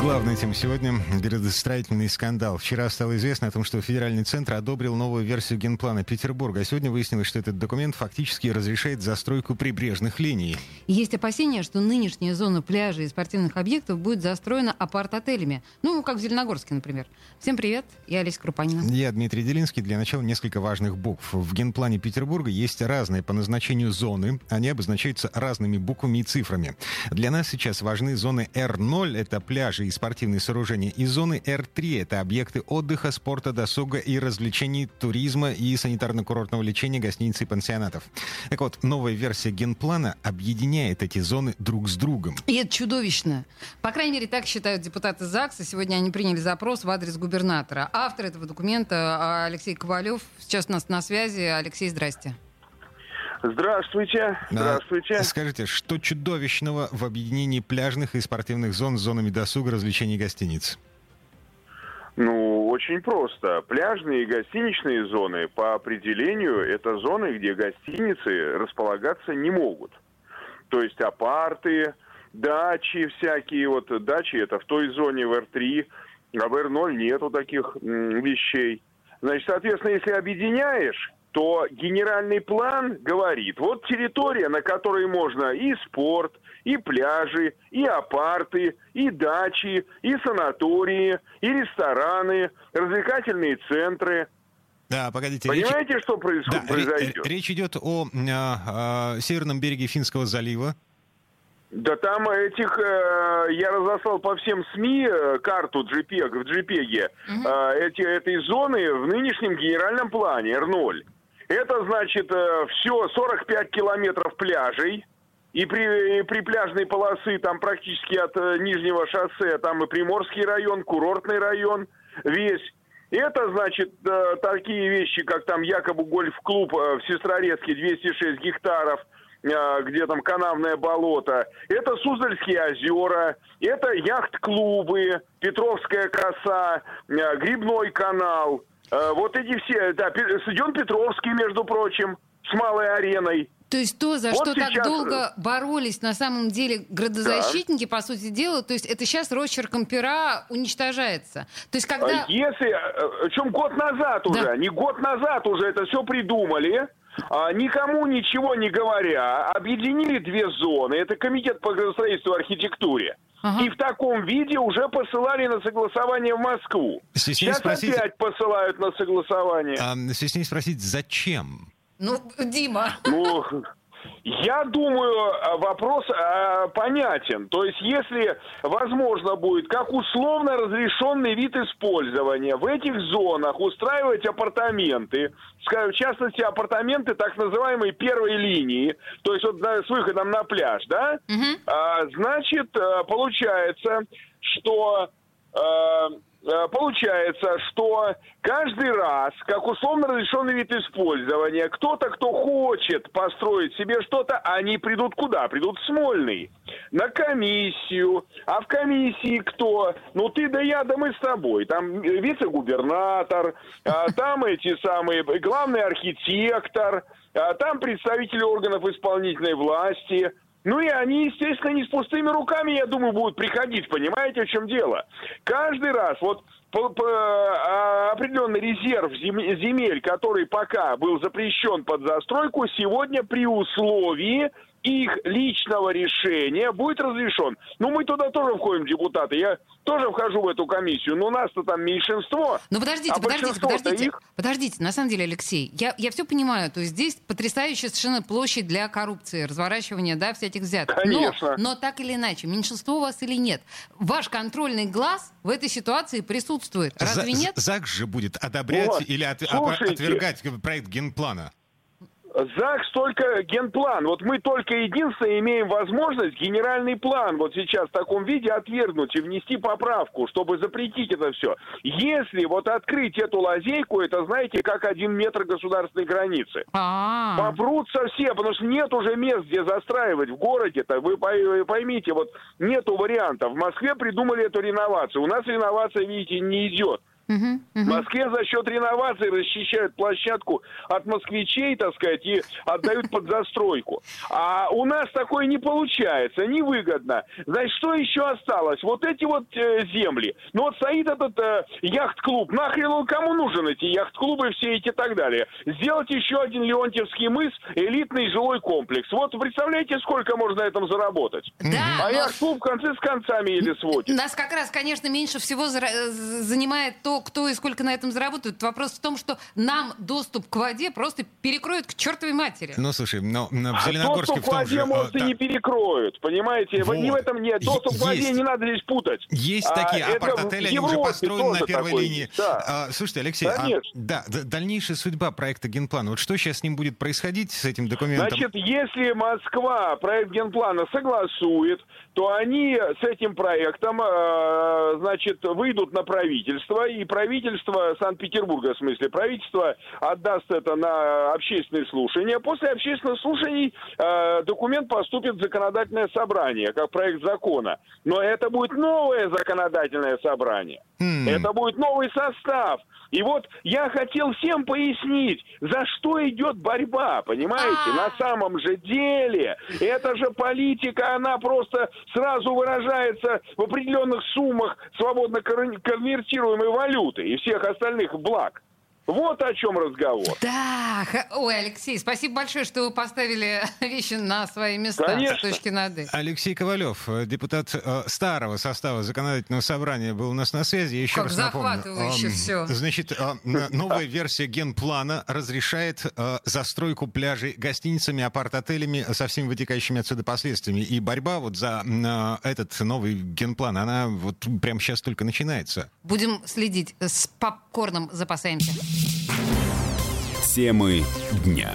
Главная тема сегодня – градостроительный скандал. Вчера стало известно о том, что федеральный центр одобрил новую версию генплана Петербурга. А сегодня выяснилось, что этот документ фактически разрешает застройку прибрежных линий. Есть опасения, что нынешняя зона пляжей и спортивных объектов будет застроена апарт-отелями. Ну, как в Зеленогорске, например. Всем привет, я Олеся Крупанина. Я Дмитрий Делинский. Для начала несколько важных букв. В генплане Петербурга есть разные по назначению зоны. Они обозначаются разными буквами и цифрами. Для нас сейчас важны зоны R0 – это пляж пляжи и спортивные сооружения, и зоны Р3 — это объекты отдыха, спорта, досуга и развлечений, туризма и санитарно-курортного лечения гостиниц и пансионатов. Так вот, новая версия генплана объединяет эти зоны друг с другом. И это чудовищно. По крайней мере, так считают депутаты ЗАГСа. Сегодня они приняли запрос в адрес губернатора. Автор этого документа Алексей Ковалев сейчас у нас на связи. Алексей, здрасте. Здравствуйте. Здравствуйте. Скажите, что чудовищного в объединении пляжных и спортивных зон с зонами досуга, развлечений и гостиниц? Ну, очень просто. Пляжные и гостиничные зоны по определению это зоны, где гостиницы располагаться не могут. То есть апарты, дачи всякие. Вот дачи это в той зоне в Р3, а в Р0 нету таких вещей. Значит, соответственно, если объединяешь, то генеральный план говорит, вот территория, на которой можно и спорт, и пляжи, и апарты, и дачи, и санатории, и рестораны, развлекательные центры. Да, погодите. Понимаете, речь... что происход... да, произойдет? Речь идет о а, а, северном береге Финского залива. Да там этих, э, я разослал по всем СМИ э, карту JPEG, в JPEG, угу. э, эти, этой зоны в нынешнем генеральном плане R0. Это значит э, все 45 километров пляжей. И при, и при пляжной полосы там практически от э, Нижнего шоссе, там и Приморский район, курортный район весь. Это значит э, такие вещи, как там якобы гольф-клуб в Сестрорецке 206 гектаров, где там канавное болото. Это Суздальские озера, это яхт-клубы, Петровская коса, Грибной канал. Э, вот эти все, да, стадион Петровский, между прочим, с малой ареной. То есть то, за вот что сейчас... так долго боролись на самом деле градозащитники, да. по сути дела, то есть это сейчас росчерком пера уничтожается. То есть когда... Если, э, чем год назад уже, да. не год назад уже это все придумали, а, никому ничего не говоря, объединили две зоны. Это комитет по градостроительству и архитектуре. Ага. И в таком виде уже посылали на согласование в Москву. Сейчас спросить... опять посылают на согласование. А, стеснее спросить, зачем? Ну, Дима. Ну, я думаю, вопрос э, понятен. То есть, если возможно будет, как условно разрешенный вид использования, в этих зонах устраивать апартаменты, в частности, апартаменты так называемой первой линии, то есть вот с выходом на пляж, да, угу. а, значит, э, получается, что э, Э, получается, что каждый раз, как условно разрешенный вид использования, кто-то, кто хочет построить себе что-то, они придут куда? Придут в Смольный. На комиссию. А в комиссии кто? Ну ты да я, да мы с тобой. Там вице-губернатор, а там эти самые, главный архитектор, а там представители органов исполнительной власти – ну и они, естественно, не с пустыми руками, я думаю, будут приходить, понимаете, в чем дело? Каждый раз, вот по, по, а, определенный резерв земель, который пока был запрещен под застройку, сегодня при условии их личного решения будет разрешен. Ну, мы туда тоже входим, депутаты. Я тоже вхожу в эту комиссию, но у нас-то там меньшинство. Ну, подождите, а подождите, подождите. Их... Подождите, на самом деле, Алексей, я, я все понимаю. То есть здесь потрясающая совершенно площадь для коррупции, разворачивания, да, всяких взяток. Конечно. Но, но так или иначе, меньшинство у вас или нет, ваш контрольный глаз в этой ситуации присутствует. Разве За, нет? ЗАГС же будет одобрять вот, или от, отвергать проект генплана. ЗАГС только генплан. Вот мы только единственное имеем возможность генеральный план вот сейчас в таком виде отвергнуть и внести поправку, чтобы запретить это все. Если вот открыть эту лазейку, это, знаете, как один метр государственной границы. А-а-а. Попрутся все, потому что нет уже мест, где застраивать в городе-то. Вы поймите, вот нету вариантов. В Москве придумали эту реновацию. У нас реновация, видите, не идет. В. Москве за счет реновации расчищают площадку от москвичей, так сказать, и отдают под застройку. А у нас такое не получается, невыгодно. Значит, что еще осталось? Вот эти вот э, земли. Ну вот стоит этот э, яхт-клуб. Нахрен он кому нужен, эти яхт-клубы все эти и так далее? Сделать еще один Леонтьевский мыс, элитный жилой комплекс. Вот представляете, сколько можно на этом заработать? Да, А но яхт-клуб концы с концами еле сводит. Нас как раз, конечно, меньше всего занимает то, кто и сколько на этом заработает. Вопрос в том, что нам доступ к воде просто перекроют к чертовой матери. Ну, слушай, но но в А Зеленогорске доступ в к том воде, же... может, э, и не перекроют, понимаете? Вот. Не в этом нет. Доступ Е- к воде есть. не надо здесь путать. Есть А, такие апарт-отели, они уже построены на тоже первой такое линии. есть, да. А, слушайте, Алексей, а, Конечно. да, д- дальнейшая судьба проекта Генплана. Вот что сейчас с ним будет происходить, с этим документом? Значит, если Москва проект генплана согласует, то они с этим проектом, э, значит, выйдут на правительство, и правительство Санкт-Петербурга, в смысле, правительство отдаст это на общественные слушания. После общественных слушаний э, документ поступит в законодательное собрание, как проект закона. Но это будет новое законодательное собрание. Хм. Это будет новый состав. И вот я хотел всем пояснить, за что идет борьба, понимаете? А. На самом же деле, это же политика, она просто сразу выражается в определенных суммах свободно кон- конвертируемой валюты и всех остальных благ. Вот о чем разговор. Да, ой, Алексей, спасибо большое, что вы поставили вещи на свои места Конечно. с точки над «и». Алексей Ковалев, э, депутат э, старого состава законодательного собрания, был у нас на связи. Я еще Как раз напомню. захватывающе Ам, всё. Значит, э, новая версия генплана разрешает э, застройку пляжей гостиницами, апарт-отелями со всеми вытекающими отсюда последствиями. И борьба вот за э, этот новый генплан, она вот прямо сейчас только начинается. Будем следить. С попкорном запасаемся. Темы дня.